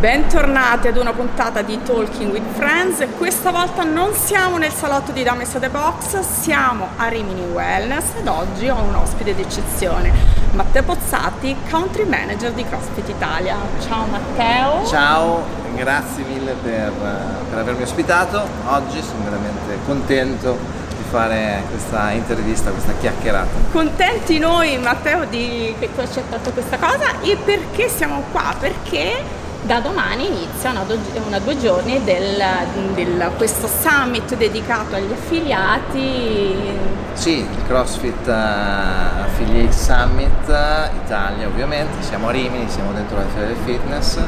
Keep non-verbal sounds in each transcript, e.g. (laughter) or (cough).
Bentornati ad una puntata di Talking with Friends. Questa volta non siamo nel salotto di Dames The Box, siamo a Rimini Wellness ed oggi ho un ospite d'eccezione, Matteo Pozzati, Country Manager di CrossFit Italia. Ciao Matteo. Ciao, grazie mille per, per avermi ospitato. Oggi sono veramente contento di fare questa intervista, questa chiacchierata. Contenti noi Matteo di che tu hai accettato questa cosa e perché siamo qua? Perché da domani inizia una, do, una due giorni del, del, questo summit dedicato agli affiliati. Sì, il CrossFit uh, Affiliate Summit uh, Italia ovviamente, siamo a Rimini, siamo dentro la Fiera del Fitness,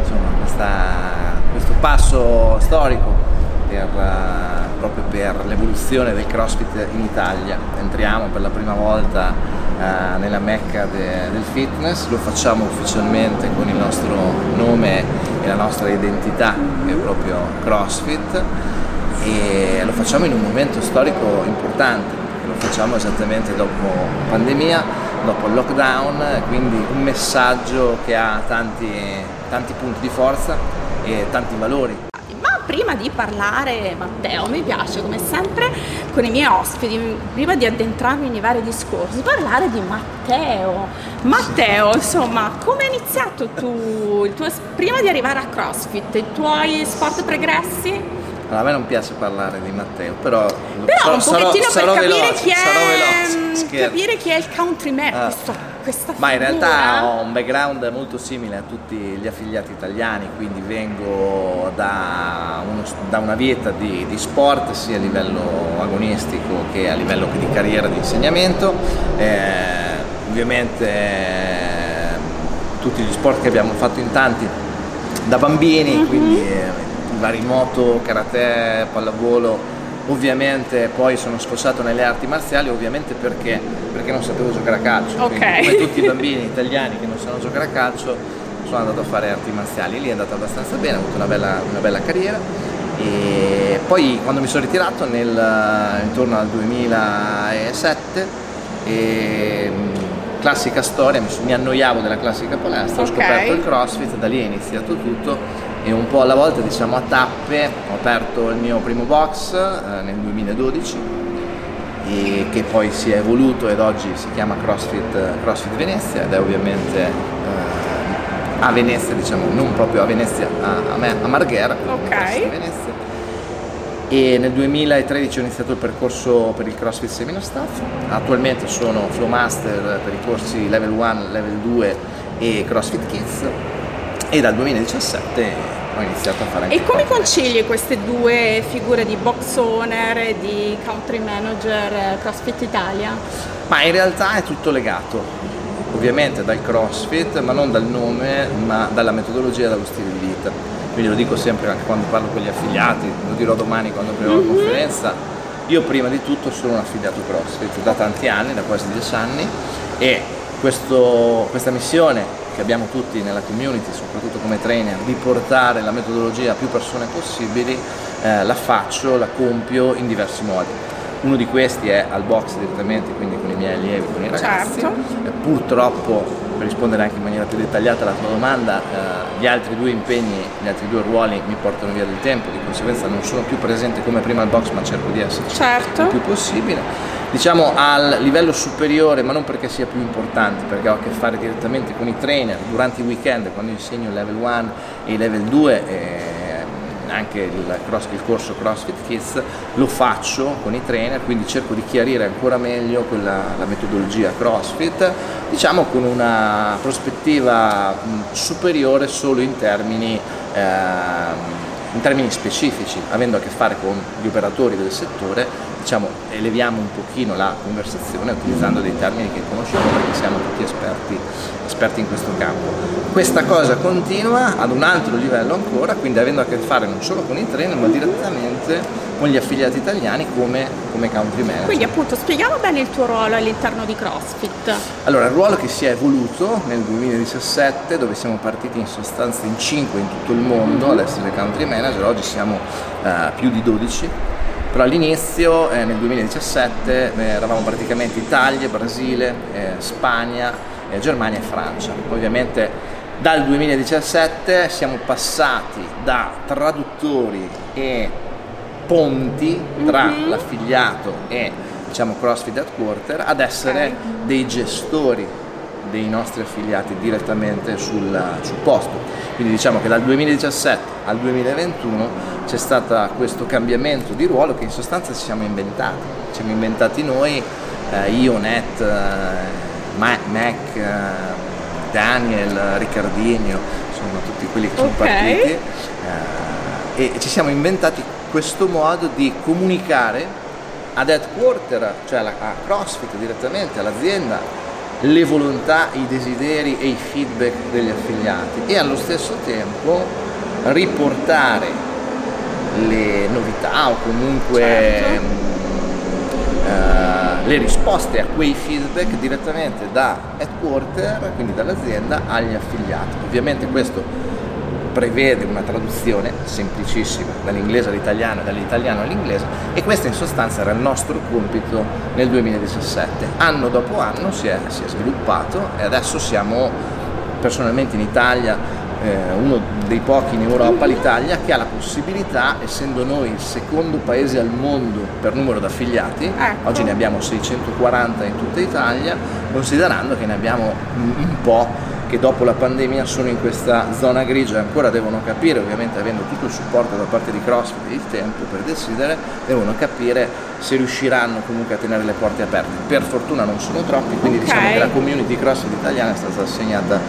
insomma questa, questo passo storico per, uh, proprio per l'evoluzione del CrossFit in Italia. Entriamo per la prima volta eh, nella mecca de, del fitness, lo facciamo ufficialmente con il nostro nome e la nostra identità che è proprio CrossFit e lo facciamo in un momento storico importante, lo facciamo esattamente dopo pandemia, dopo il lockdown, quindi un messaggio che ha tanti, tanti punti di forza e tanti valori prima di parlare, Matteo, mi piace come sempre con i miei ospiti, prima di addentrarmi nei vari discorsi, parlare di Matteo. Matteo, insomma, come hai iniziato tu, tuo, prima di arrivare a CrossFit, i tuoi sport pregressi? a me non piace parlare di Matteo, però, però un pochettino sarò, per sarò capire, veloce, chi è, capire chi è il countryman, ah. questo questa Ma in realtà ho un background molto simile a tutti gli affiliati italiani, quindi vengo da, uno, da una vita di, di, sport sia a livello agonistico che a livello di carriera di insegnamento. Eh, ovviamente eh, tutti gli sport che abbiamo fatto in tanti da bambini, mm-hmm. quindi eh, vari moto, karate, pallavolo Ovviamente poi sono sfossato nelle arti marziali, ovviamente perché? Perché non sapevo giocare a calcio. Okay. come tutti i bambini italiani che non sanno giocare a calcio, sono andato a fare arti marziali. Lì è andato abbastanza bene, ho avuto una bella, una bella carriera. E poi quando mi sono ritirato nel, intorno al 2007, e, classica storia, mi, mi, annoiavo della classica palestra, okay. ho scoperto il crossfit, da lì è iniziato tutto e un po' alla volta diciamo a tappe ho aperto il mio primo box eh, nel 2012 e che poi si è evoluto ed oggi si chiama CrossFit, CrossFit Venezia ed è ovviamente eh, a Venezia diciamo non proprio a Venezia a, a, me, a Marghera ok. e nel 2013 ho iniziato il percorso per il CrossFit Seminar Staff attualmente sono Flowmaster per i corsi Level 1, Level 2 e CrossFit Kids e dal 2017 ho iniziato a fare anche E come concili queste due figure di box owner e di country manager eh, CrossFit Italia? Ma in realtà è tutto legato, ovviamente dal CrossFit, ma non dal nome, ma dalla metodologia e dallo stile di vita. Quindi lo dico sempre anche quando parlo con gli affiliati, lo dirò domani quando apriamo mm-hmm. la conferenza. Io prima di tutto sono un affiliato CrossFit da tanti anni, da quasi dieci anni, e questo, questa missione che abbiamo tutti nella community, soprattutto come trainer, di portare la metodologia a più persone possibili, eh, la faccio, la compio in diversi modi. Uno di questi è al box direttamente, quindi con i miei allievi, con i ragazzi. Certo. purtroppo, per rispondere anche in maniera più dettagliata alla tua domanda, eh, gli altri due impegni, gli altri due ruoli mi portano via del tempo, di conseguenza non sono più presente come prima al box, ma cerco di esserci certo. il più possibile diciamo al livello superiore, ma non perché sia più importante, perché ho a che fare direttamente con i trainer durante i weekend quando insegno il level 1 e il level 2. E anche il, cross, il, corso CrossFit Kids lo faccio con i trainer, quindi cerco di chiarire ancora meglio quella, la metodologia CrossFit, diciamo con una prospettiva superiore solo in termini, eh, in termini specifici, avendo a che fare con gli operatori del settore diciamo, eleviamo un pochino la conversazione utilizzando dei termini che conosciamo perché siamo tutti esperti, esperti in questo campo. Questa cosa continua ad un altro livello ancora, quindi avendo a che fare non solo con i trainer ma direttamente con gli affiliati italiani come, come country manager. Quindi appunto spieghiamo bene il tuo ruolo all'interno di CrossFit. Allora, il ruolo che si è evoluto nel 2017 dove siamo partiti in sostanza in 5 in tutto il mondo ad essere country manager, oggi siamo uh, più di 12 però all'inizio eh, nel 2017 eh, eravamo praticamente Italia, Brasile, eh, Spagna, eh, Germania e Francia. Ovviamente Dal 2017 siamo passati da traduttori e ponti tra mm-hmm. l'affiliato e diciamo CrossFit Headquarter ad essere okay. dei gestori dei nostri affiliati direttamente sul, sul, posto. Quindi diciamo che dal 2017 al 2021 c'è stato questo cambiamento di ruolo che in sostanza ci siamo inventati. Ci siamo inventati noi, eh, io, Net, eh, Mac, eh, Daniel, Riccardinho, insomma tutti quelli che sono okay. partiti eh, e ci siamo inventati questo modo di comunicare ad headquarter, cioè a CrossFit direttamente, all'azienda, le volontà, i desideri e i feedback degli affiliati e allo stesso tempo riportare le novità o comunque certo. uh, le risposte a quei feedback direttamente da headquarter, quindi dall'azienda, agli affiliati. Ovviamente questo prevede una traduzione semplicissima dall'inglese all'italiano e dall'italiano all'inglese e questo in sostanza era il nostro compito nel 2017. Anno dopo anno si è, si è sviluppato e adesso siamo personalmente in Italia eh, uno dei pochi in Europa, l'Italia, che ha la possibilità, essendo noi il secondo paese al mondo per numero di affiliati, ecco. oggi ne abbiamo 640 in tutta Italia, considerando che ne abbiamo un po' che dopo la pandemia sono in questa zona grigia e ancora devono capire, ovviamente avendo tutto il supporto da parte di CrossFit e il tempo per decidere, devono capire se riusciranno comunque a tenere le porte aperte. Per fortuna non sono troppi, quindi okay. diciamo che la community CrossFit italiana è stata assegnata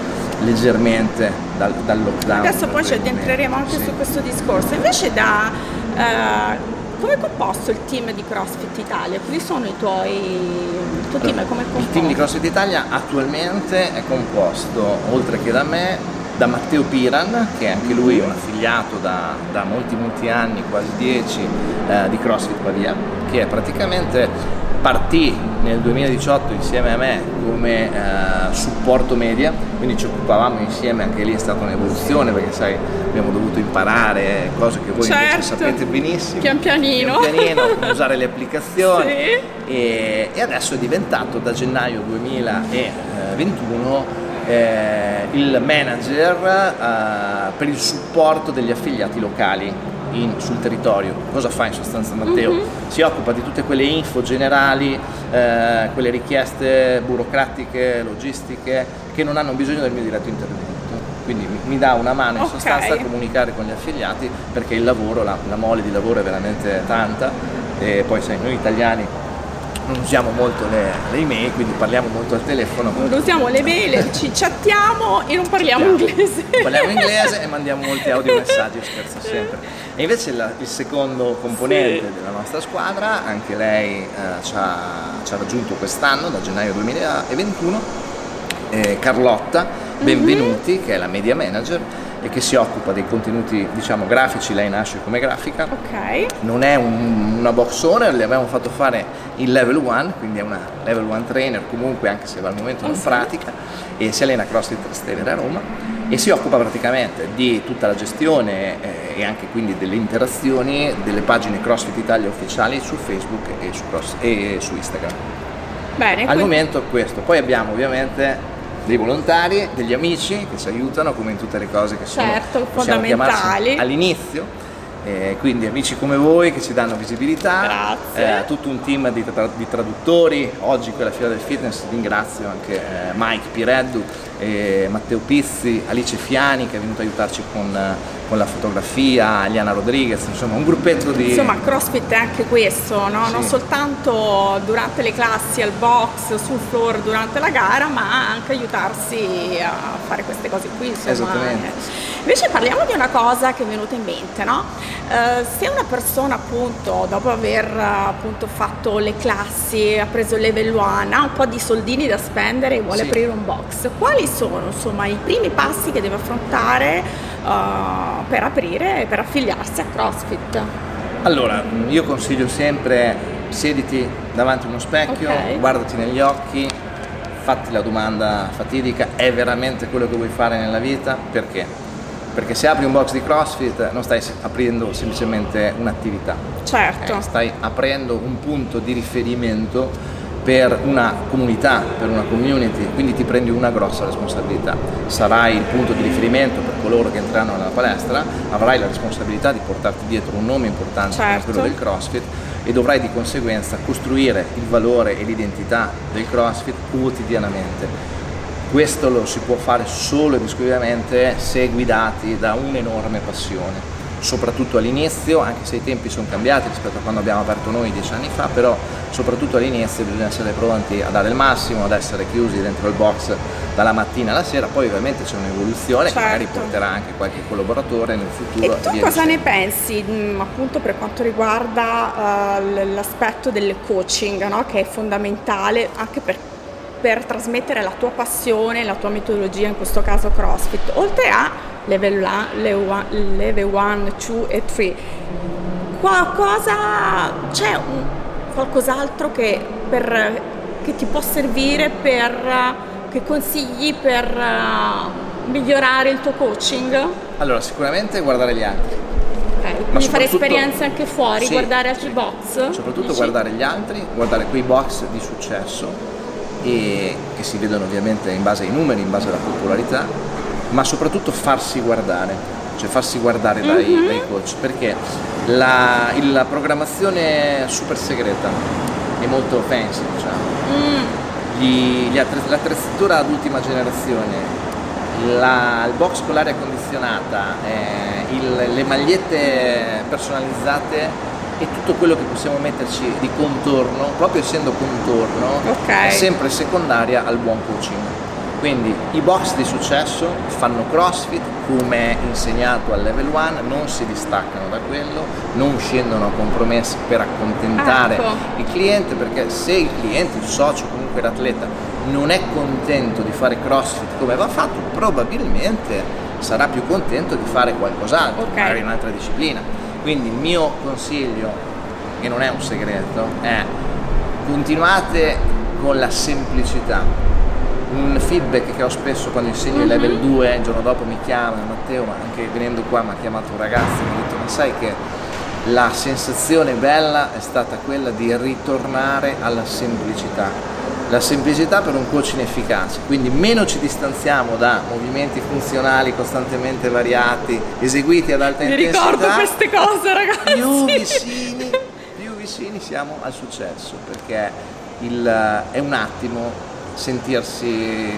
leggermente dal, dal lockdown. Adesso poi ci addentreremo anche sì. su questo discorso. Invece da... Uh, come è composto il team di CrossFit Italia? Quali sono i tuoi il tuo team? Come il team di CrossFit Italia attualmente è composto, oltre che da me, da Matteo Piran, che è anche lui un affiliato da, da molti molti anni, quasi dieci, eh, di CrossFit Pavia, che è praticamente partì nel 2018 insieme a me come eh, supporto media, quindi ci occupavamo insieme, anche lì è stata un'evoluzione perché sai abbiamo dovuto imparare cose che voi certo. invece sapete benissimo. Pian pianino. Pian pianino, (laughs) usare le applicazioni sì. e, e, adesso è diventato da gennaio 2021 eh, il manager eh, per il supporto degli affiliati locali in, sul territorio. Cosa fa in sostanza Matteo? Mm-hmm. Si occupa di tutte quelle info generali, eh, quelle richieste burocratiche, logistiche, che non hanno bisogno del mio diretto intervento. Quindi mi, mi dà una mano in okay. sostanza a comunicare con gli affiliati perché il lavoro, la, la mole di lavoro è veramente tanta e poi sai, noi italiani non usiamo molto le, le, email, quindi parliamo molto al telefono. Non usiamo le mail, (laughs) ci chattiamo e non parliamo inglese. Parliamo inglese e mandiamo molti audio (laughs) messaggi, scherzo sempre. E invece la, il secondo componente sì. della nostra squadra, anche lei eh, ci, ha, ci, ha, raggiunto quest'anno, da gennaio 2021, eh, Carlotta mhm. Benvenuti, mm-hmm. che è la media manager e che si occupa dei contenuti diciamo grafici, lei nasce come grafica. Ok. Non è un, una box owner, le abbiamo fatto fare il level 1, quindi è una level 1 trainer comunque anche se al momento non oh, pratica e si allena CrossFit Trastevere a Roma e si occupa praticamente di tutta la gestione eh, e anche quindi delle interazioni delle pagine CrossFit Italia ufficiali su Facebook e su, Cross, e su Instagram. Bene, Al quindi... momento questo, poi abbiamo ovviamente dei volontari, degli amici che ci aiutano come in tutte le cose che sono certo, fondamentali all'inizio. Eh, quindi amici come voi che ci danno visibilità, eh, tutto un team di, tra- di, traduttori, oggi qui alla Fiera del Fitness ringrazio anche eh, Mike Pireddu, Matteo Pizzi, Alice Fiani che è venuto a aiutarci con, con, la fotografia, Eliana Rodriguez, insomma un gruppetto di... Insomma CrossFit è anche questo, no? sì. non soltanto durante le classi al box, sul floor durante la gara, ma anche aiutarsi a fare queste cose qui. Insomma. Esattamente. Invece parliamo di una cosa che è venuta in mente, no? Eh, se una persona appunto dopo aver appunto fatto le classi, ha preso il level 1, ha un po' di soldini da spendere e vuole sì. aprire un box, quali sono insomma i primi passi che deve affrontare uh, per aprire e per affiliarsi a CrossFit? Allora, io consiglio sempre siediti davanti a uno specchio, okay. guardati negli occhi, fatti la domanda fatidica, è veramente quello che vuoi fare nella vita? Perché? Perché se apri un box di CrossFit non stai aprendo semplicemente un'attività, certo. Eh, stai aprendo un punto di riferimento per una comunità, per una community, quindi ti prendi una grossa responsabilità. Sarai il punto di riferimento per coloro che entreranno nella palestra, avrai la responsabilità di portarti dietro un nome importante certo. come quello del CrossFit e dovrai di conseguenza costruire il valore e l'identità del CrossFit quotidianamente. Questo lo si può fare solo ed esclusivamente se guidati da un'enorme passione soprattutto all'inizio, anche se i tempi sono cambiati rispetto a quando abbiamo aperto noi dieci anni fa, però soprattutto all'inizio bisogna essere pronti a dare il massimo, ad essere chiusi dentro il box dalla mattina alla sera, poi ovviamente c'è un'evoluzione certo. che magari certo. porterà anche qualche collaboratore nel futuro. E tu cosa ne pensi mm, appunto per quanto riguarda uh, l'aspetto del coaching, no? che è fondamentale anche per per trasmettere la tua passione, la tua metodologia, in questo caso CrossFit, oltre a level 1, level 2 e 3. Qualcosa, c'è un, qualcos'altro che, per, che, ti può servire per, che consigli per uh, migliorare il tuo coaching? Allora, sicuramente guardare gli altri. Okay. Quindi fare esperienze anche fuori, sì, guardare altri sì. box? Soprattutto dici? guardare gli altri, guardare quei box di successo e che si vedono ovviamente in base ai numeri, in base alla popolarità ma soprattutto farsi guardare, cioè farsi guardare dai, mm-hmm. dai coach, perché la, la, programmazione super segreta è molto fancy, diciamo. Mm. Gli, gli attrezz- l'attrezzatura ad ultima generazione, la, il box con l'aria condizionata, eh, il, le magliette personalizzate e tutto quello che possiamo metterci di contorno, proprio essendo contorno, okay. è sempre secondaria al buon coaching. Quindi i box di successo fanno CrossFit come insegnato al level 1, non si distaccano da quello, non scendono a compromessi per accontentare ecco. il cliente perché se il cliente, il socio, comunque l'atleta non è contento di fare CrossFit come va fatto, probabilmente sarà più contento di fare qualcos'altro, okay. magari un'altra disciplina. Quindi il mio consiglio, che non è un segreto, è continuate con la semplicità un feedback che ho spesso quando insegno il level 2, mhm. il giorno dopo mi chiama Matteo, ma anche venendo qua mi ha chiamato un ragazzo e mi ha detto ma sai che la sensazione bella è stata quella di ritornare alla semplicità. La semplicità per un coaching efficace, quindi meno ci distanziamo da movimenti funzionali costantemente variati, eseguiti ad alta Mi intensità. Mi ricordo queste cose ragazzi. Più vicini, più vicini siamo al successo, perché il, è un attimo sentirsi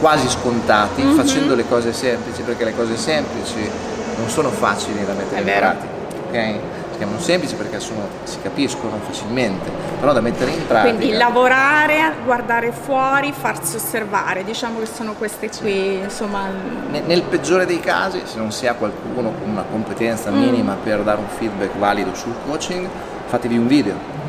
quasi scontati mm-hmm. facendo le cose semplici perché le cose semplici non sono facili da mettere in pratica ok? Chiamano semplici perché sono, si capiscono facilmente però da mettere in pratica quindi lavorare guardare fuori farsi osservare diciamo che sono queste qui insomma nel, nel peggiore dei casi se non si ha qualcuno con una competenza mm. minima per dare un feedback valido sul coaching fatevi un video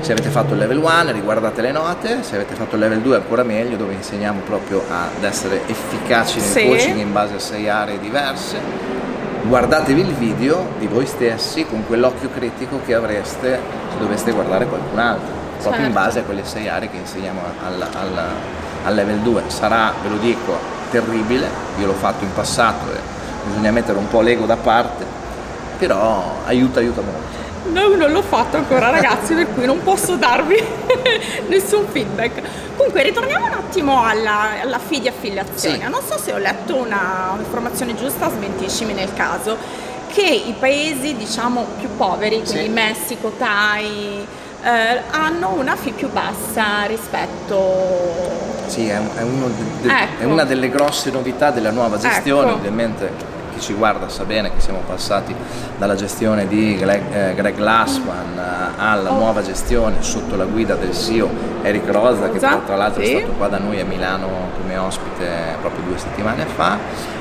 se avete fatto il level 1 riguardate le note, se avete fatto il level 2 ancora meglio dove insegniamo proprio ad essere efficaci nel sì. coaching in base a sei aree diverse. Guardatevi il video di voi stessi con quell'occhio critico che avreste se doveste guardare qualcun altro, proprio certo. in base a quelle sei aree che insegniamo al, al, al level 2. Sarà, ve lo dico, terribile, io l'ho fatto in passato e bisogna mettere un po' l'ego da parte, però aiuta, aiuta molto. No, non l'ho fatto ancora ragazzi, per cui non posso darvi (laughs) nessun feedback. Comunque ritorniamo un attimo alla, alla fee di affiliazione. Sì. Non so se ho letto una, un'informazione giusta, smentiscimi nel caso, che i paesi diciamo più poveri, quindi sì. Messico, Thai, eh, hanno una fee più bassa rispetto... Sì, è, è, de, ecco. è, una delle grosse novità della nuova gestione, ecco. ovviamente ci guarda sa bene che siamo passati dalla gestione di Greg, eh, Greg Glassman eh, alla oh. nuova gestione sotto la guida del CEO Eric Rosa che tra, tra l'altro sì. è stato qua da noi a Milano come ospite proprio due settimane fa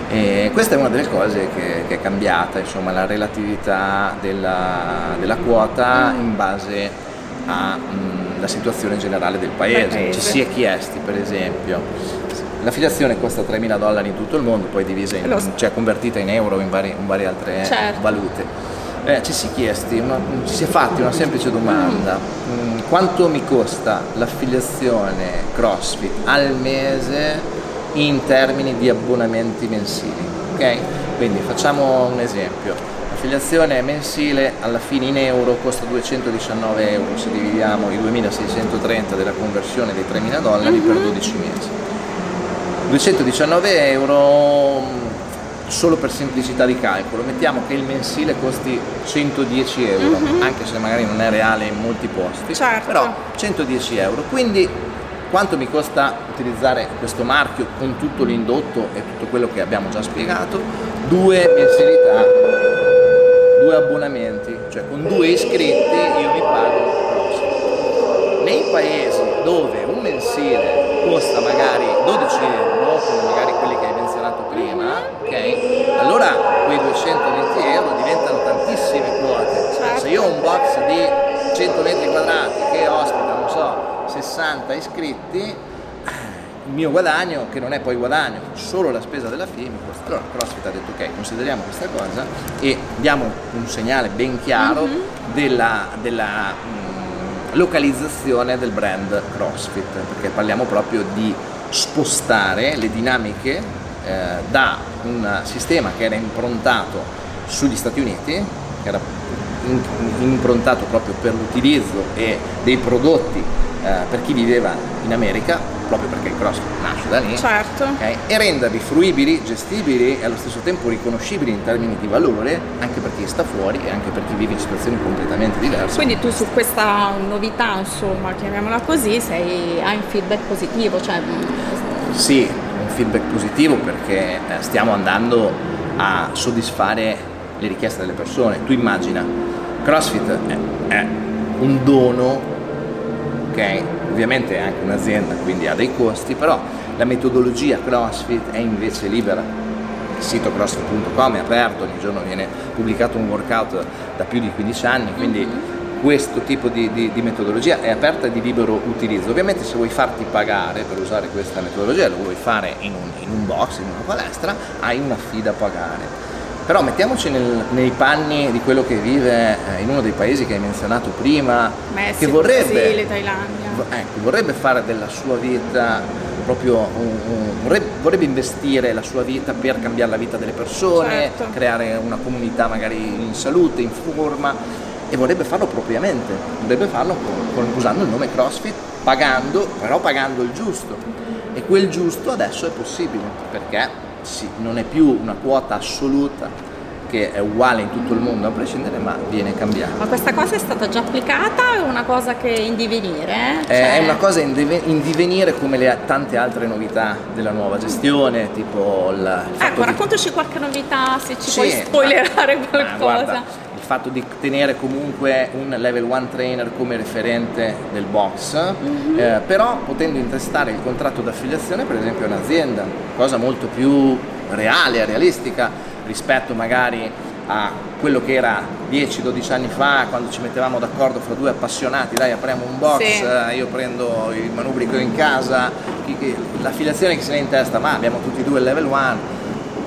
e questa è una delle cose che, che è cambiata, insomma la relatività della, della quota mm. in base alla mm, situazione generale del paese. paese. Ci si è chiesti per esempio L'affiliazione costa 3.000 dollari in tutto il mondo, poi divisa in, cioè convertita in euro in, in, varie altre certo. valute. Eh, ci, si chiesti una, ci si è fatti una semplice domanda, mm. quanto mi costa l'affiliazione CrossFit al mese in termini di abbonamenti mensili? Okay? Quindi facciamo un esempio, l'affiliazione mensile alla fine in euro costa 219 euro se dividiamo i 2630 della conversione dei 3000 dollari mm-hmm. per 12 mesi. 219 euro mm, solo per semplicità di calcolo, mettiamo che il mensile costi 110 euro, mm-hmm. anche se magari non è reale in molti posti, certo. però 110 euro, quindi quanto mi costa utilizzare questo marchio con tutto l'indotto e tutto quello che abbiamo già spiegato? Due mensilità, due abbonamenti, cioè con due iscritti io mi pago CrossFit. Nei paesi dove mensile costa magari 12 euro, come magari quelli che hai menzionato prima, ok? Allora quei 220 euro diventano tantissime quote. Certo. Se io ho un box di 100 metri quadrati che ospita, non so, 60 iscritti, il mio guadagno, che non è poi guadagno, solo la spesa della FIM, allora CrossFit ha detto ok, consideriamo questa cosa e diamo un segnale ben chiaro mm-hmm. della, della mh, localizzazione del brand CrossFit, perché parliamo proprio di spostare le dinamiche eh, da un sistema che era improntato sugli Stati Uniti, che era improntato proprio per l'utilizzo dei prodotti eh, per chi viveva in America, proprio perché il CrossFit nasce da lì, certo. okay? e renderli fruibili, gestibili e allo stesso tempo riconoscibili in termini di valore anche per chi sta fuori e anche per chi vive in situazioni completamente diverse. Quindi tu su questa novità, insomma, chiamiamola così, sei, hai un feedback positivo? Cioè... Mm, sì, un feedback positivo perché eh, stiamo andando a soddisfare le richieste delle persone. Tu immagina, CrossFit è, è un dono ok? Ovviamente è anche un'azienda, quindi ha dei costi, però la metodologia CrossFit è invece libera. Il sito crossfit.com è aperto, ogni giorno viene pubblicato un workout da più di 15 anni, quindi questo tipo di, di, di, metodologia è aperta e di libero utilizzo. Ovviamente se vuoi farti pagare per usare questa metodologia, lo vuoi fare in un, in un box, in una palestra, hai una fee da pagare però mettiamoci nel, nei panni di quello che vive eh, in uno dei paesi che hai menzionato prima, Messico, che vorrebbe, Brasile, Thailandia. Ecco, vorrebbe fare della sua vita proprio un, un, vorrebbe, vorrebbe, investire la sua vita per cambiare la vita delle persone, certo. creare una comunità magari in salute, in forma e vorrebbe farlo propriamente, vorrebbe farlo con, con, usando il nome CrossFit, pagando, però pagando il giusto. E quel giusto adesso è possibile perché sì, non è più una quota assoluta che è uguale in tutto il mondo a prescindere, ma viene cambiata. Ma questa cosa è stata già applicata o è una cosa che è in divenire? Eh, cioè... È una cosa in, dive- in, divenire come le tante altre novità della nuova gestione, tipo il... Ecco, raccontaci di... qualche novità, se ci sì, puoi spoilerare ma, qualcosa. Ma guarda, fatto di tenere comunque un level 1 trainer come referente del box, mm-hmm. eh, però potendo intestare il contratto d'affiliazione per esempio a un'azienda, cosa molto più reale, realistica rispetto magari a quello che era 10-12 anni fa quando ci mettevamo d'accordo fra due appassionati, dai apriamo un box, sì. eh, io prendo il ho in casa, l'affiliazione che se ne in testa, ma abbiamo tutti e due il level 1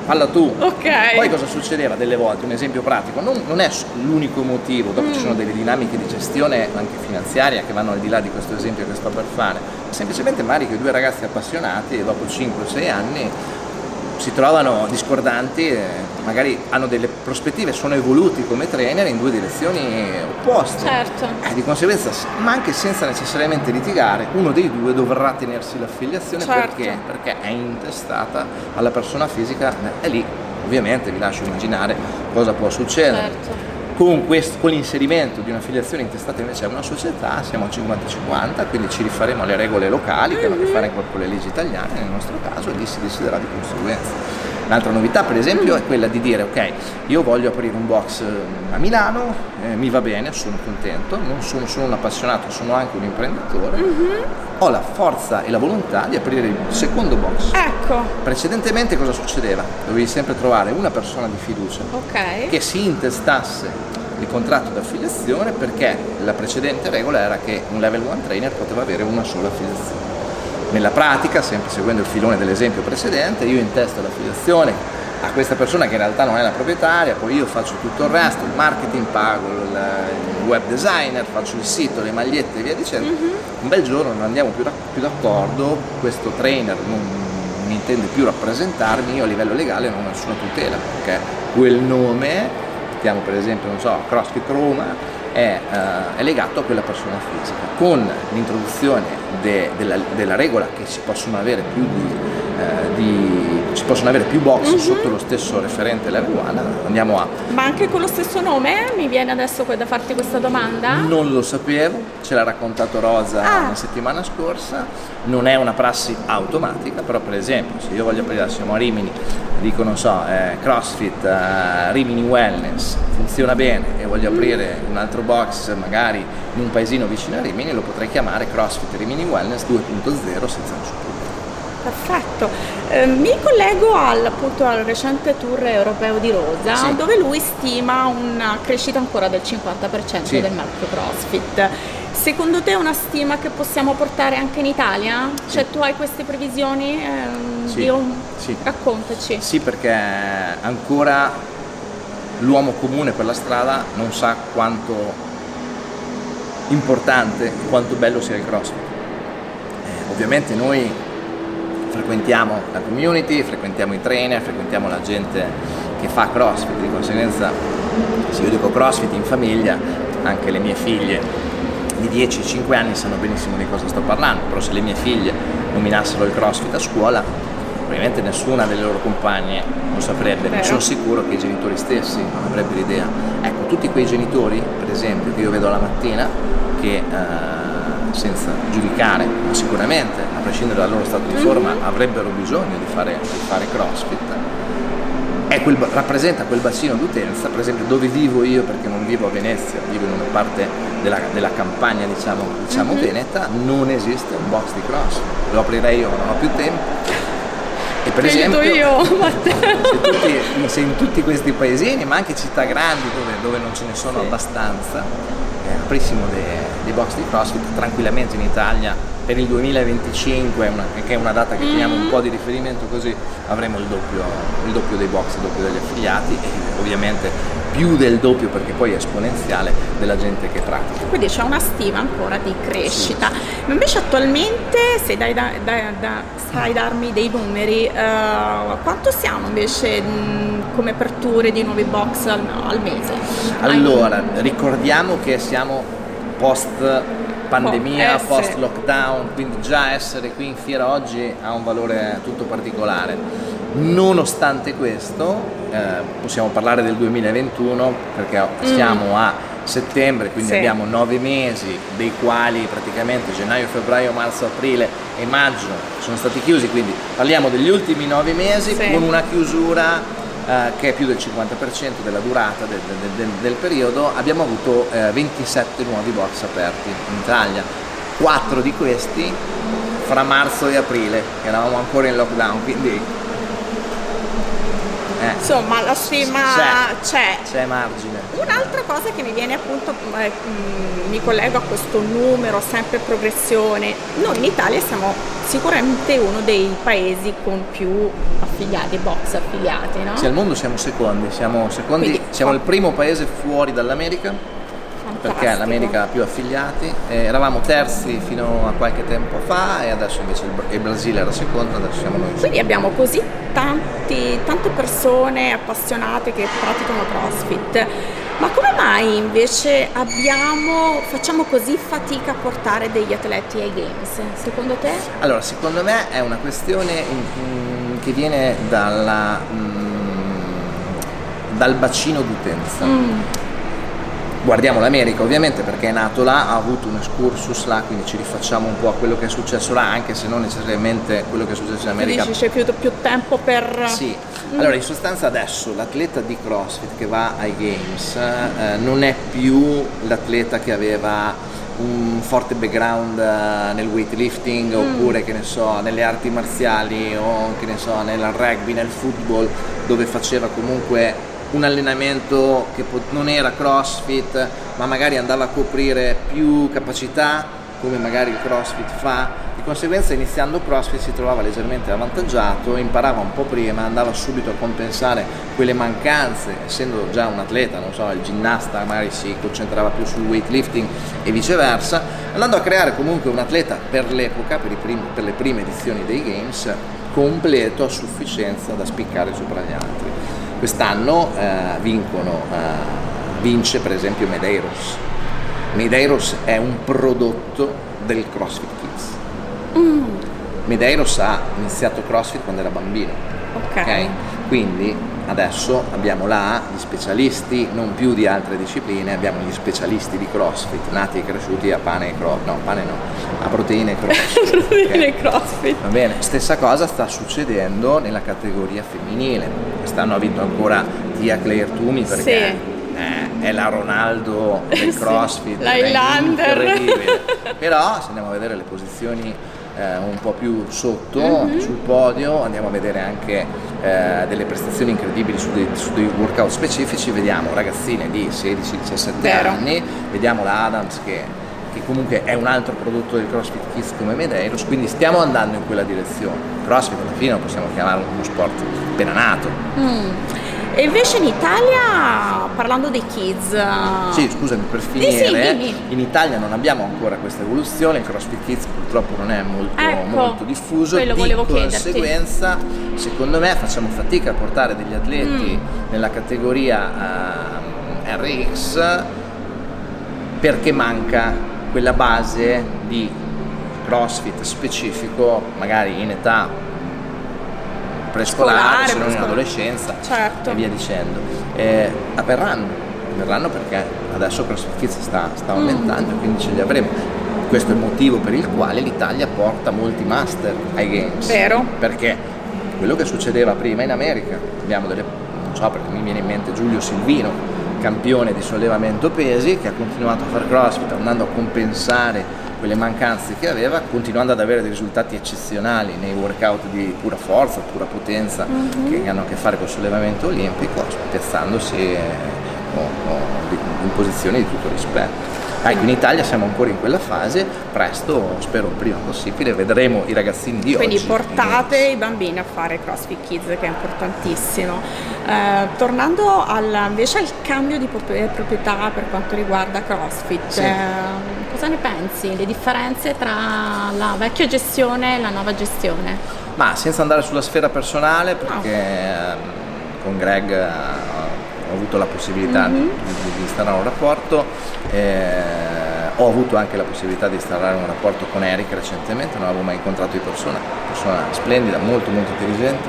falla tu. Ok. Poi cosa succedeva delle volte? Un esempio pratico, non, non è l'unico motivo, dopo mm. ci sono delle dinamiche di gestione anche finanziaria che vanno al di là di questo esempio che sto per fare, semplicemente magari che due ragazzi appassionati dopo 5-6 anni si trovano discordanti, magari hanno delle prospettive, sono evoluti come trainer in due direzioni opposte. Certo. Eh, di conseguenza, ma anche senza necessariamente litigare, uno dei due dovrà tenersi l'affiliazione certo. perché? perché è intestata alla persona fisica e lì ovviamente vi lascio immaginare cosa può succedere. Certo con, questo, con l'inserimento di un'affiliazione intestata invece a una società siamo a 50-50, quindi ci rifaremo alle regole locali che hanno a che fare con le leggi italiane nel nostro caso e lì si deciderà di conseguenza. Un'altra novità per esempio è quella di dire ok, io voglio aprire un box eh, a Milano, eh, mi va bene, sono contento, non sono solo un appassionato, sono anche un imprenditore, mm-hmm. ho la forza e la volontà di aprire il secondo box. Ecco. Precedentemente cosa succedeva? Dovevi sempre trovare una persona di fiducia okay. che si intestasse il contratto di affiliazione perché la precedente regola era che un level 1 trainer poteva avere una sola affiliazione. Nella pratica, sempre seguendo il filone dell'esempio precedente, io intesto l'affiliazione a questa persona che in realtà non è la proprietaria, poi io faccio tutto il resto, il marketing, pago il, web designer, faccio il sito, le magliette e via dicendo. Mm-hmm. Un bel giorno non andiamo più, più d'accordo, questo trainer non mi intende più rappresentarmi, io a livello legale non ho nessuna tutela, perché quel nome portiamo per esempio, non so, CrossFit Roma, è, uh, è, legato a quella persona fisica. Con l'introduzione de, della, della, regola che si possono avere più, di, uh, di, si possono avere più box mm-hmm. sotto lo stesso referente level 1, andiamo a... Ma anche con lo stesso nome? Mi viene adesso da farti questa domanda? Non lo sapevo, ce l'ha raccontato Rosa ah. la settimana scorsa, non è una prassi automatica, però per esempio se io voglio aprire, siamo a Rimini, dico non so, eh, CrossFit, eh, Rimini Wellness, funziona bene e voglio aprire un altro box magari in un paesino vicino a Rimini, lo potrei chiamare CrossFit Rimini Wellness 2.0 senza nessun problema. Perfetto, eh, mi collego al, appunto, al recente tour europeo di Rosa sì. dove lui stima una crescita ancora del 50% sì. del marchio CrossFit. Secondo te è una stima che possiamo portare anche in Italia? Sì. Cioè tu hai queste previsioni? Eh, sì. Io... sì. Raccontaci. Sì, perché ancora l'uomo comune per la strada non sa quanto importante quanto bello sia il CrossFit. Eh, ovviamente noi frequentiamo la community, frequentiamo i trainer, frequentiamo la gente che fa CrossFit, di conseguenza se io dico CrossFit in famiglia, anche le mie figlie di 10-5 anni sanno benissimo di cosa sto parlando, però se le mie figlie nominassero il CrossFit a scuola, probabilmente nessuna delle loro compagne lo saprebbe, ne sono sicuro che i genitori stessi non avrebbero idea. Ecco, tutti quei genitori, per esempio, che io vedo la mattina, che eh, senza giudicare, ma sicuramente, a prescindere dal loro stato di forma, mm-hmm. avrebbero bisogno di fare, di fare CrossFit, quel, rappresenta quel bacino d'utenza, per esempio dove vivo io, perché non vivo a Venezia, vivo in una parte della, della campagna diciamo, diciamo mm-hmm. veneta, non esiste un box di cross, lo aprirei io ma non ho più tempo. E per esempio, io, (laughs) se, tutti, se, in tutti questi paesini, ma anche città grandi dove, dove non ce ne sono sì. abbastanza, aprissimo dei, dei box di CrossFit tranquillamente in Italia per il 2025, una, che è una data che teniamo un mm-hmm. po' di riferimento, così avremo il doppio, il doppio dei box, il doppio degli affiliati e ovviamente più del doppio perché poi è esponenziale della gente che pratica. Quindi c'è una stima ancora di crescita. Sì. Ma invece attualmente, se dai da, da, da, sai darmi dei numeri, uh, quanto siamo invece mh, come aperture di nuovi box al, al mese? Allora, ricordiamo che siamo post (laughs) pandemia, post lockdown, quindi già essere qui in fiera oggi ha un valore tutto particolare. Nonostante questo, eh, possiamo parlare del 2021 perché mm. siamo a settembre, quindi sì. abbiamo nove mesi, dei quali praticamente gennaio, febbraio, marzo, aprile e maggio sono stati chiusi, quindi parliamo degli ultimi nove mesi sì. con una chiusura eh, che è più del 50% della durata del, del, del, del periodo, abbiamo avuto eh, 27 nuovi box aperti in Italia. Quattro di questi fra marzo e aprile, eravamo ancora in lockdown, quindi. Insomma, la stima c'è, c'è. C'è margine. Un'altra cosa che mi viene appunto, eh, mi collego a questo numero, sempre progressione. Noi in Italia siamo sicuramente uno dei paesi con più affiliati, box affiliati, no? Sì, al mondo siamo secondi, siamo, secondi, Quindi, siamo il primo paese fuori dall'America perché l'America ha più affiliati, eh, eravamo terzi fino a qualche tempo fa e adesso invece il, il Brasile era secondo, adesso siamo noi. Quindi abbiamo così tanti, tante persone appassionate che praticano CrossFit. Ma come mai invece abbiamo, facciamo così fatica a portare degli atleti ai Games? Secondo te? Allora, secondo me è una questione in, che viene dalla, mm, dal bacino d'utenza. Mm guardiamo l'America ovviamente perché è nato là, ha avuto un excursus là, quindi ci rifacciamo un po' a quello che è successo là, anche se non necessariamente quello che è successo in America. Dici c'è più, più tempo per... Sì, mm. allora in sostanza adesso l'atleta di CrossFit che va ai Games eh, non è più l'atleta che aveva un forte background uh, nel weightlifting mm. oppure che ne so nelle arti marziali o che ne so nel rugby, nel football dove faceva comunque un allenamento che non era crossfit ma magari andava a coprire più capacità come magari il crossfit fa. Di conseguenza iniziando crossfit si trovava leggermente avvantaggiato imparava un po' prima andava subito a compensare quelle mancanze. Essendo già un atleta non so il ginnasta magari si concentrava più sul weightlifting e viceversa andando a creare comunque un atleta per l'epoca per, primi, per le prime edizioni dei games completo a sufficienza da spiccare sopra gli altri Quest'anno eh, vincono, eh, vince per esempio Medeiros. Medeiros è un prodotto del CrossFit Kids. Mm. Medeiros ha iniziato CrossFit quando era bambino. Ok. okay? Quindi adesso abbiamo là gli specialisti non più di altre discipline, abbiamo gli specialisti di CrossFit, nati e cresciuti a pane e crossfit, no, pane no, a proteine e (laughs) crossfit. proteine e crossfit. Va bene, stessa cosa sta succedendo nella categoria femminile. Quest'anno ha vinto ancora Tia Claire Tumi perché sì. eh, è la Ronaldo del (laughs) CrossFit, sì, la. (laughs) Però se andiamo a vedere le posizioni eh, un po' più sotto mm-hmm. sul podio, andiamo a vedere anche eh, delle prestazioni incredibili su dei, su dei, workout specifici, vediamo ragazzine di 16-17 anni, vediamo la Adams che, che, comunque è un altro prodotto del CrossFit Kids come Medeiros, quindi stiamo andando in quella direzione. CrossFit alla fine lo possiamo chiamare uno sport appena nato. Mm. E invece in Italia, parlando dei kids... Sì, scusami, per finire, sì, sì, in Italia non abbiamo ancora questa evoluzione, il CrossFit Kids purtroppo non è molto, ecco, molto diffuso, di conseguenza chiederti. secondo me facciamo fatica a portare degli atleti mm. nella categoria uh, ehm, RX perché manca quella base di CrossFit specifico, magari in età prescolare, se non in adolescenza certo. e via dicendo. Eh, verranno, verranno perché adesso CrossFit Kids sta, sta mm. aumentando mm. quindi ce li avremo. Questo è il motivo per il quale l'Italia porta molti master ai Games. Vero. Perché quello che succedeva prima in America, abbiamo delle, non so perché mi viene in mente Giulio Silvino, campione di sollevamento pesi, che ha continuato a fare CrossFit andando a compensare quelle mancanze che aveva, continuando ad avere dei risultati eccezionali nei workout di pura forza, pura potenza mm-hmm. che hanno a che fare con il sollevamento olimpico, piazzandosi eh, in posizioni di tutto rispetto. Ecco, in Italia siamo ancora in quella fase, presto, spero il prima possibile, vedremo i ragazzini di Quindi oggi. Quindi portate i bambini a fare CrossFit Kids, che è importantissimo. Eh, tornando al, invece al cambio di proprietà per quanto riguarda CrossFit, sì. eh, cosa ne pensi? Le differenze tra la vecchia gestione e la nuova gestione? Ma senza andare sulla sfera personale, perché no. con Greg ho avuto la possibilità mm-hmm. di, di, instaurare un rapporto, eh, ho avuto anche la possibilità di instaurare un rapporto con Eric recentemente, non avevo mai incontrato di persona, persona splendida, molto molto intelligente,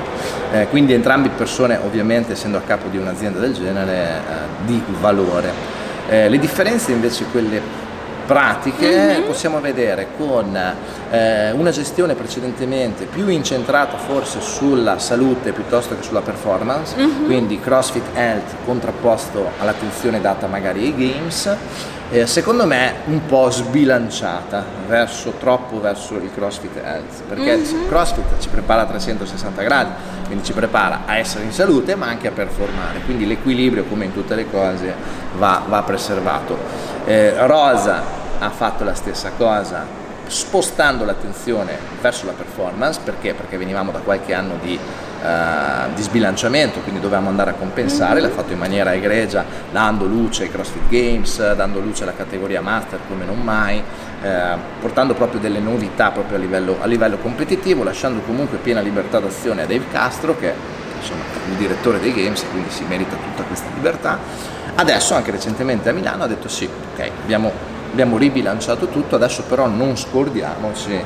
eh, quindi entrambi persone ovviamente essendo a capo di un'azienda del genere eh, di valore. Eh, le differenze invece quelle pratiche mm-hmm. possiamo vedere con eh, una gestione precedentemente più incentrata forse sulla salute piuttosto che sulla performance, mm-hmm. quindi CrossFit Health contrapposto all'attenzione data magari ai games, eh, secondo me un po' sbilanciata verso, troppo verso il CrossFit Health, perché mm-hmm. il CrossFit ci prepara a 360 gradi, quindi ci prepara a essere in salute ma anche a performare, quindi l'equilibrio come in tutte le cose va, va preservato. Eh, Rosa ha fatto la stessa cosa spostando l'attenzione verso la performance. Perché? Perché venivamo da qualche anno di, uh, di sbilanciamento, quindi dovevamo andare a compensare, l'ha fatto in maniera egregia, dando luce ai CrossFit Games, dando luce alla categoria Master come non mai, uh, portando proprio delle novità proprio a livello, a livello, competitivo, lasciando comunque piena libertà d'azione a Dave Castro che insomma, è il direttore dei Games, quindi si merita tutta questa libertà Adesso, anche recentemente a Milano, ha detto sì, ok, abbiamo, abbiamo ribilanciato tutto, adesso però non scordiamoci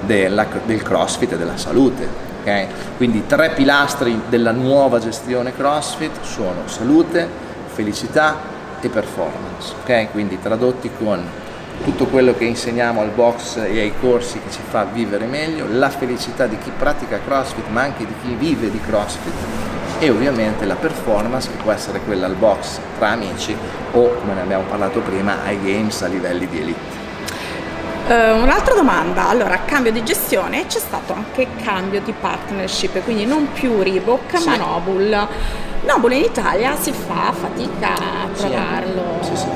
della, del CrossFit e della salute. Okay? Quindi i tre pilastri della nuova gestione CrossFit sono salute, felicità e performance. Okay? Quindi tradotti con tutto quello che insegniamo al box e ai corsi che ci fa vivere meglio, la felicità di chi pratica CrossFit ma anche di chi vive di CrossFit e ovviamente la performance che può essere quella al box tra amici o come ne abbiamo parlato prima ai games a livelli di elite. Uh, un'altra domanda, allora cambio di gestione, c'è stato anche cambio di partnership, quindi non più Reebok sì. ma Nobul. Nobul in Italia si fa fatica a trovarlo. Sì, sì.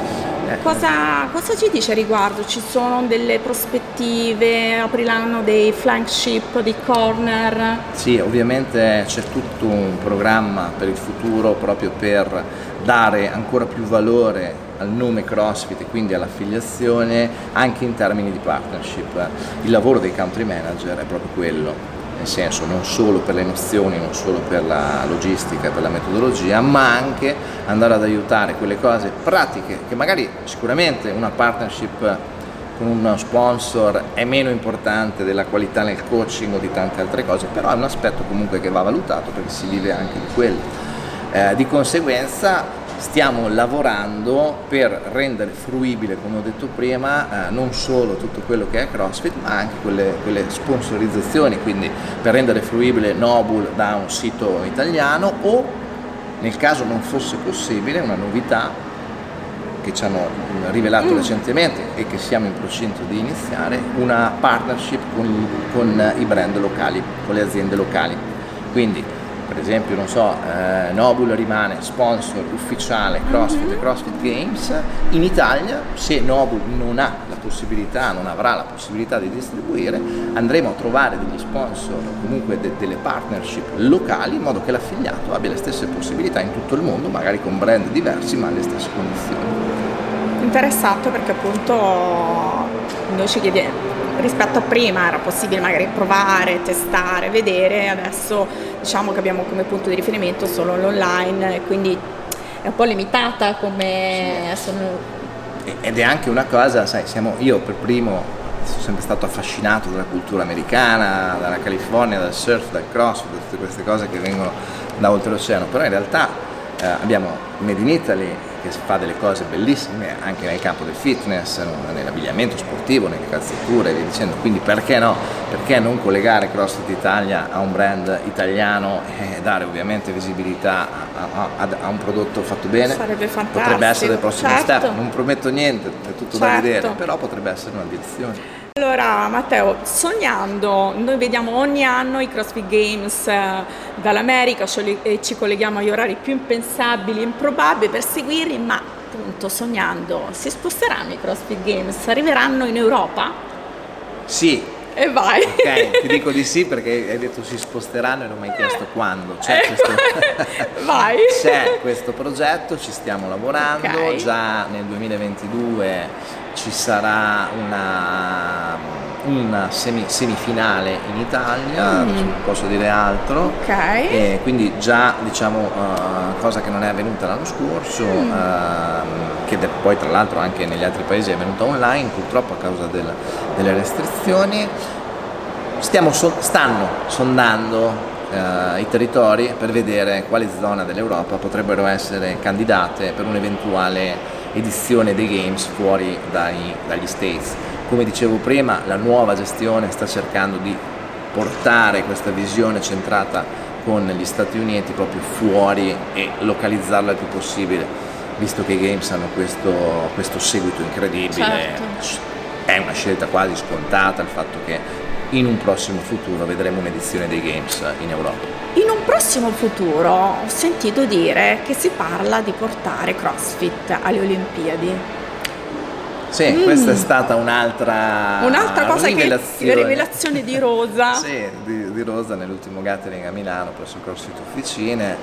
Cosa, cosa, ci dice a riguardo? Ci sono delle prospettive? Apriranno dei flagship, dei corner? Sì, ovviamente c'è tutto un programma per il futuro proprio per dare ancora più valore al nome CrossFit e quindi all'affiliazione anche in termini di partnership. Il lavoro dei country manager è proprio quello, nel senso non solo per le nozioni, non solo per la logistica per la metodologia, ma anche andare ad aiutare quelle cose pratiche che magari sicuramente una partnership con uno sponsor è meno importante della qualità nel coaching o di tante altre cose, però è un aspetto comunque che va valutato perché si vive anche di quello. Eh, di conseguenza stiamo lavorando per rendere fruibile, come ho detto prima, eh, non solo tutto quello che è CrossFit, ma anche quelle, quelle sponsorizzazioni, quindi per rendere fruibile Nobul da un sito italiano o, nel caso non fosse possibile, una novità che ci hanno rivelato mm. recentemente e che siamo in procinto di iniziare, una partnership con, con i brand locali, con le aziende locali. Quindi per esempio, non so, eh, Nobul rimane sponsor ufficiale CrossFit e mm-hmm. CrossFit Games, in Italia se Nobul non ha la possibilità, non avrà la possibilità di distribuire, andremo a trovare degli sponsor comunque de- delle partnership locali in modo che l'affiliato abbia le stesse possibilità in tutto il mondo, magari con brand diversi ma alle stesse condizioni. Interessato perché appunto ci chiediamo rispetto a prima era possibile magari provare, testare, vedere, adesso diciamo che abbiamo come punto di riferimento solo l'online, quindi è un po' limitata come... Sono... Ed è anche una cosa, sai, siamo, io per primo sono sempre stato affascinato dalla cultura americana, dalla California, dal surf, dal crossfit, da tutte queste cose che vengono da oltreoceano, però in realtà eh, abbiamo Made in Italy che fa delle cose bellissime anche nel campo del fitness, nell'abbigliamento sportivo, nelle calzature e via dicendo, quindi perché no? Perché non collegare CrossFit Italia a un brand italiano e dare ovviamente visibilità a, a, a un prodotto fatto bene? Sarebbe fantastico. Potrebbe essere il prossimo certo. step, non prometto niente, è tutto certo. da vedere, però potrebbe essere una direzione. Allora Matteo, sognando, noi vediamo ogni anno i CrossFit Games eh, dall'America e ci colleghiamo agli orari più impensabili, improbabili per seguirli, ma appunto sognando, si sposteranno i CrossFit Games, arriveranno in Europa? Sì. E vai. Ok, ti dico di sì perché hai detto si sposteranno e non mi hai chiesto quando. C'è, eh, questo... (laughs) vai. C'è questo progetto, ci stiamo lavorando, okay. già nel 2022 ci sarà una, una semi, semifinale in Italia, mm. non posso dire altro, okay. e quindi già diciamo uh, cosa che non è avvenuta l'anno scorso, mm. uh, che de- poi tra l'altro anche negli altri paesi è avvenuta online purtroppo a causa del, delle restrizioni. Stiamo so- stanno sondando Uh, i territori per vedere quali zone dell'Europa potrebbero essere candidate per un'eventuale edizione dei games fuori dai, dagli States. Come dicevo prima, la nuova gestione sta cercando di portare questa visione centrata con gli Stati Uniti proprio fuori e localizzarla il più possibile, visto che i games hanno questo, questo seguito incredibile. Certo. È una scelta quasi scontata il fatto che in un prossimo futuro vedremo un'edizione dei games in Europa. In un prossimo futuro ho sentito dire che si parla di portare CrossFit alle Olimpiadi. Sì, mm. questa è stata un'altra, un'altra cosa rivelazione. che rivelazione di Rosa. (laughs) sì, di, di, Rosa nell'ultimo gathering a Milano presso CrossFit Officine.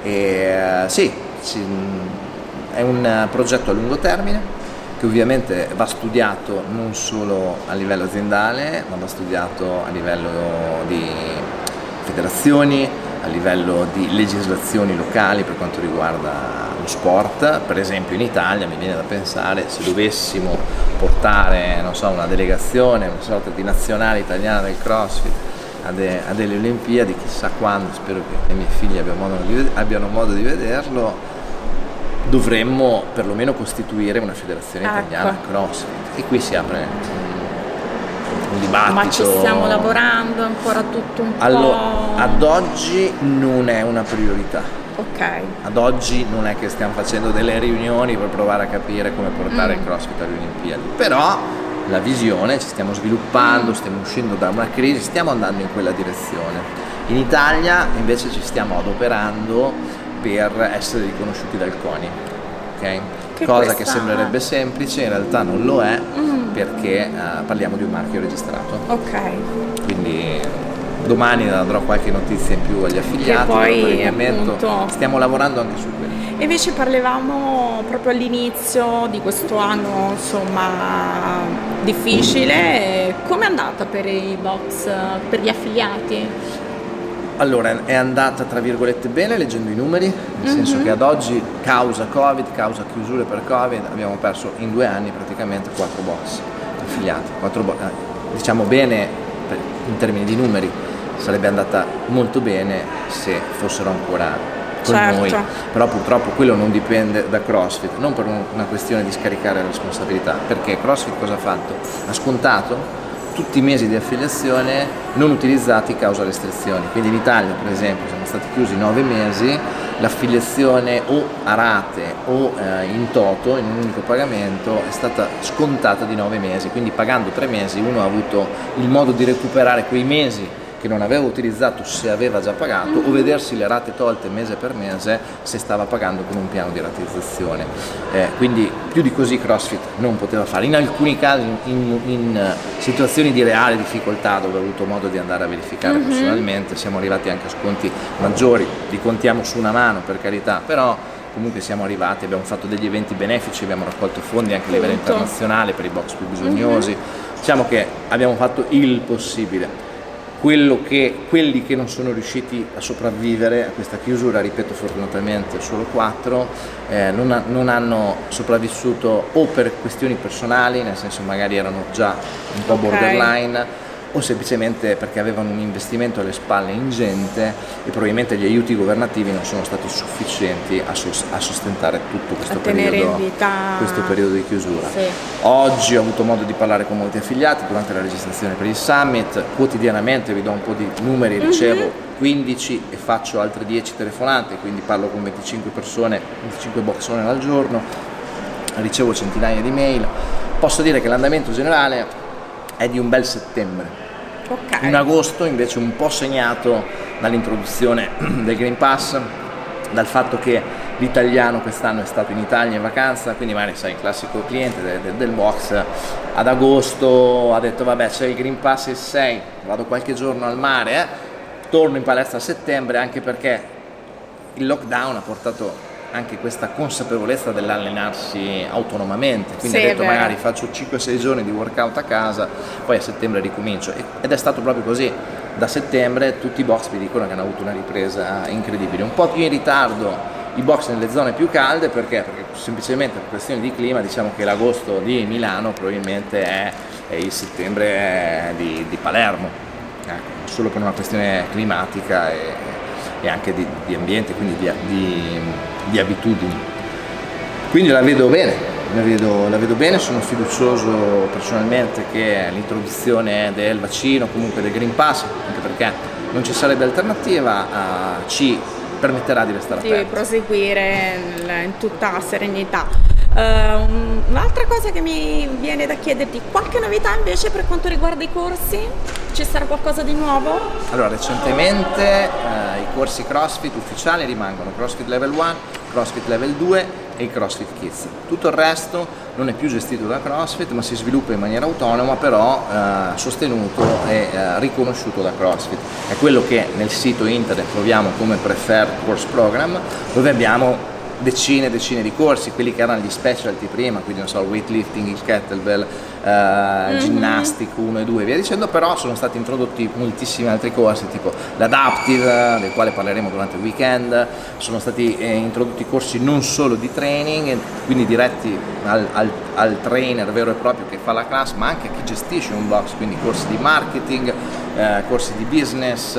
E, uh, sì, sì, è un progetto a lungo termine che ovviamente va studiato non solo a livello aziendale, ma va studiato a livello di federazioni, a livello di legislazioni locali per quanto riguarda lo sport, per esempio in Italia mi viene da pensare se dovessimo portare so, una delegazione, una sorta di nazionale italiana del CrossFit a, de, a delle Olimpiadi, chissà quando, spero che i miei figli abbiano modo di, abbiano modo di vederlo, dovremmo perlomeno costituire una federazione ecco. italiana CrossFit e qui si apre un dibattito. Ma ci stiamo lavorando ancora tutto un allora, po'. Ad oggi non è una priorità. Ok. Ad oggi non è che stiamo facendo delle riunioni per provare a capire come portare mm. il CrossFit alle Olimpiadi. Però la visione, ci stiamo sviluppando, mm. stiamo uscendo da una crisi, stiamo andando in quella direzione. In Italia invece ci stiamo adoperando per essere riconosciuti dal CONI. Okay? Che Cosa questa... che sembrerebbe semplice, in realtà non lo è. Mm perché uh, parliamo di un marchio registrato. Ok. Quindi domani darò qualche notizia in più agli affiliati. Che poi appunto... stiamo lavorando anche su quello. E invece parlavamo proprio all'inizio di questo anno, insomma, difficile. Come è andata per i box, per gli affiliati? Allora, è andata tra virgolette bene leggendo i numeri, nel mm-hmm. senso che ad oggi, causa Covid, causa chiusure per Covid, abbiamo perso in due anni praticamente quattro box affiliati. Quattro bo- eh, diciamo bene in termini di numeri, sarebbe andata molto bene se fossero ancora con certo. noi, però purtroppo quello non dipende da CrossFit, non per una questione di scaricare la responsabilità, perché CrossFit cosa ha fatto? Ha scontato tutti i mesi di affiliazione non utilizzati causa restrizioni. Quindi in Italia, per esempio, siamo stati chiusi nove mesi, l'affiliazione o a rate o eh, in toto, in un unico pagamento, è stata scontata di nove mesi. Quindi pagando tre mesi uno ha avuto il modo di recuperare quei mesi che non aveva utilizzato se aveva già pagato o vedersi le rate tolte mese per mese se stava pagando con un piano di ratizzazione. Eh, quindi più di così CrossFit non poteva fare. In alcuni casi, in, in uh, situazioni di reale difficoltà dove ho avuto modo di andare a verificare mm-hmm. personalmente, siamo arrivati anche a sconti maggiori, li contiamo su una mano per carità, però comunque siamo arrivati, abbiamo fatto degli eventi benefici, abbiamo raccolto fondi anche a livello internazionale per i box più bisognosi. Mm-hmm. Diciamo che abbiamo fatto il possibile che, quelli che non sono riusciti a sopravvivere a questa chiusura, ripeto fortunatamente solo quattro, eh, non, ha, non, hanno sopravvissuto o per questioni personali, nel senso magari erano già un po' okay. borderline, o semplicemente perché avevano un investimento alle spalle ingente e probabilmente gli aiuti governativi non sono stati sufficienti a, sos- a sostentare tutto questo periodo, questo periodo, di chiusura. Sì. Oggi ho avuto modo di parlare con molti affiliati durante la registrazione per il summit, quotidianamente vi do un po' di numeri, mhm. ricevo mm-hmm. 15 e faccio altre 10 telefonate, quindi parlo con 25 persone, 25 boxone al giorno, ricevo centinaia di mail. Posso dire che l'andamento generale è di un bel settembre Okay. Un agosto invece un po' segnato dall'introduzione (clears throat) del Green Pass, dal fatto che l'italiano quest'anno è stato in Italia in vacanza, quindi magari sai il classico cliente del, del, del box ad agosto ha detto vabbè c'è il Green Pass il 6, vado qualche giorno al mare, eh? torno in palestra a settembre anche perché il lockdown ha portato anche questa consapevolezza dell'allenarsi autonomamente, quindi sì, ha detto magari faccio 5-6 giorni di workout a casa, poi a settembre ricomincio. Ed è stato proprio così. Da settembre tutti i box mi dicono che hanno avuto una ripresa incredibile, un po' più in ritardo i box nelle zone più calde perché? Perché semplicemente per questioni di clima diciamo che l'agosto di Milano probabilmente è, è il settembre di, di Palermo, ecco, solo per una questione climatica e, e anche di, di ambiente, quindi di, di di abitudini. Quindi la vedo bene, la vedo, la vedo, bene, sono fiducioso personalmente che l'introduzione del vaccino, comunque del Green Pass, anche perché non ci sarebbe alternativa, uh, ci permetterà di restare sì, aperti. Di proseguire in tutta serenità. Uh, un'altra cosa che mi viene da chiederti, qualche novità invece per quanto riguarda i corsi? Ci sarà qualcosa di nuovo? Allora, recentemente uh, i corsi CrossFit ufficiali rimangono CrossFit Level 1, CrossFit Level 2 e il CrossFit Kids. Tutto il resto non è più gestito da CrossFit ma si sviluppa in maniera autonoma però uh, sostenuto e riconosciuto da CrossFit. È quello che nel sito internet troviamo come Preferred Course Program dove abbiamo decine e decine di corsi, quelli che erano gli specialty prima, quindi non so, il weightlifting, il kettlebell, uh, mm-hmm. ginnastic 1 e 2 e via dicendo, però sono stati introdotti moltissimi altri corsi, tipo l'adaptive, del quale parleremo durante il weekend, sono stati eh, introdotti corsi non solo di training, quindi diretti al, al, al, trainer vero e proprio che fa la class, ma anche a chi gestisce un box, quindi corsi di marketing, eh, corsi di business.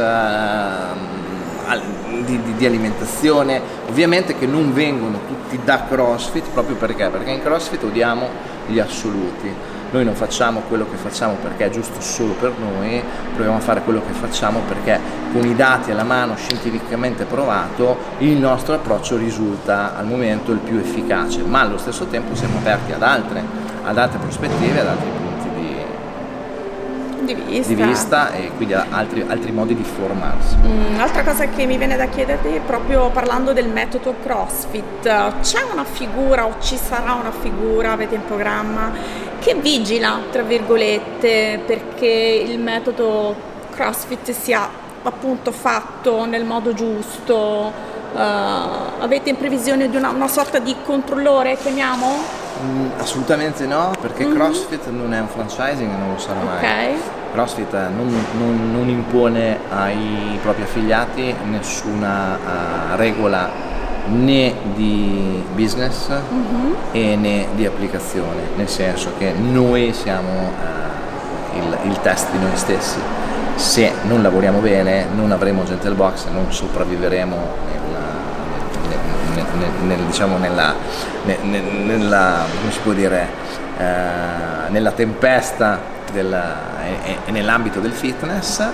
Di, di, di, alimentazione, ovviamente che non vengono tutti da CrossFit proprio perché? Perché in CrossFit odiamo gli assoluti. Noi non facciamo quello che facciamo perché è giusto solo per noi, proviamo a fare quello che facciamo perché con i dati alla mano scientificamente provato il nostro approccio risulta al momento il più efficace, ma allo stesso tempo siamo aperti ad altre, ad altre prospettive, ad altri punti di vista, di vista e quindi altri, altri, modi di formarsi. Un'altra mm, cosa che mi viene da chiederti, proprio parlando del metodo CrossFit, c'è una figura o ci sarà una figura, avete in programma, che vigila, tra virgolette, perché il metodo CrossFit sia appunto fatto nel modo giusto? Uh, avete in previsione di una, una sorta di controllore, chiamiamo? Mm, assolutamente no, perché mm-hmm. CrossFit non è un franchising e non lo sarà okay. mai. CrossFit non, non, non, impone ai propri affiliati nessuna uh, regola né di business mm-hmm. e né di applicazione, nel senso che noi siamo uh, il, il test di noi stessi. Se non lavoriamo bene non avremo gentle box, non sopravviveremo nel, nel, diciamo nella, nella, come si può dire, uh, nella tempesta del, e, e nell'ambito del fitness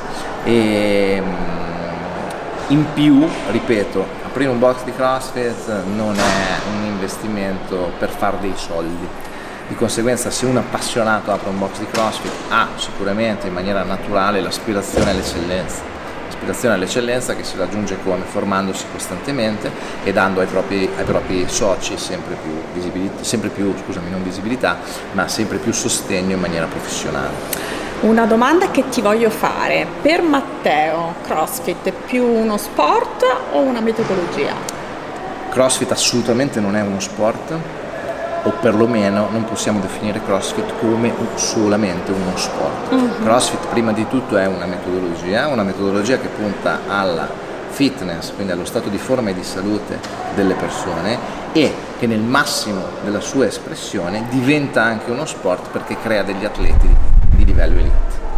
e in più, ripeto, aprire un box di CrossFit non è un investimento per fare dei soldi. Di conseguenza se un appassionato apre un box di CrossFit ha sicuramente in maniera naturale l'aspirazione all'eccellenza. L'aspirazione all'eccellenza che si raggiunge come? Formandosi costantemente e dando ai propri, ai propri soci sempre più, visibilità, sempre più scusami, non visibilità, ma sempre più sostegno in maniera professionale. Una domanda che ti voglio fare, per Matteo, CrossFit è più uno sport o una metodologia? CrossFit assolutamente non è uno sport, o perlomeno non possiamo definire CrossFit come solamente uno sport. Uh-huh. CrossFit prima di tutto è una metodologia, una metodologia che punta alla fitness, quindi allo stato di forma e di salute delle persone e che nel massimo della sua espressione diventa anche uno sport perché crea degli atleti di livello elite.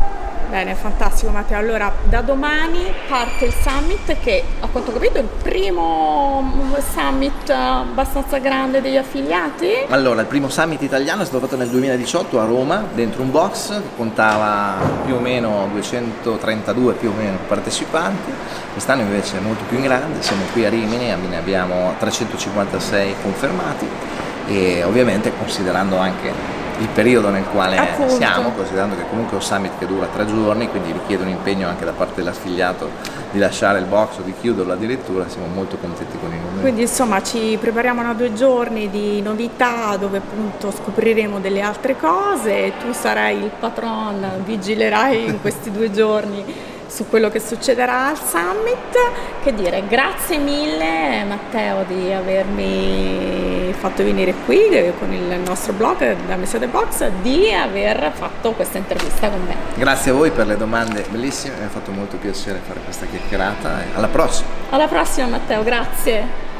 Bene, fantastico Matteo. Allora, da domani parte il summit che a quanto ho capito è il primo summit abbastanza grande degli affiliati. Allora, il primo summit italiano è stato fatto nel 2018 a Roma, dentro un box che contava più o meno 232 più o meno partecipanti. Quest'anno invece è molto più in grande, siamo qui a Rimini, ne abbiamo 356 confermati e ovviamente considerando anche il periodo nel quale Appunto. siamo, considerando che comunque è un summit che dura tre giorni, quindi richiede un impegno anche da parte dell'affiliato di lasciare il box o di chiuderlo addirittura, siamo molto contenti con i numeri. Quindi insomma ci prepariamo a due giorni di novità dove appunto scopriremo delle altre cose, tu sarai il patron, vigilerai in questi due giorni su quello che succederà al summit. Che dire, grazie mille Matteo di avermi fatto venire qui con il nostro blog da Messa the Box, di aver fatto questa intervista con me. Grazie a voi per le domande bellissime, mi ha fatto molto piacere fare questa chiacchierata. Alla prossima! Alla prossima Matteo, grazie!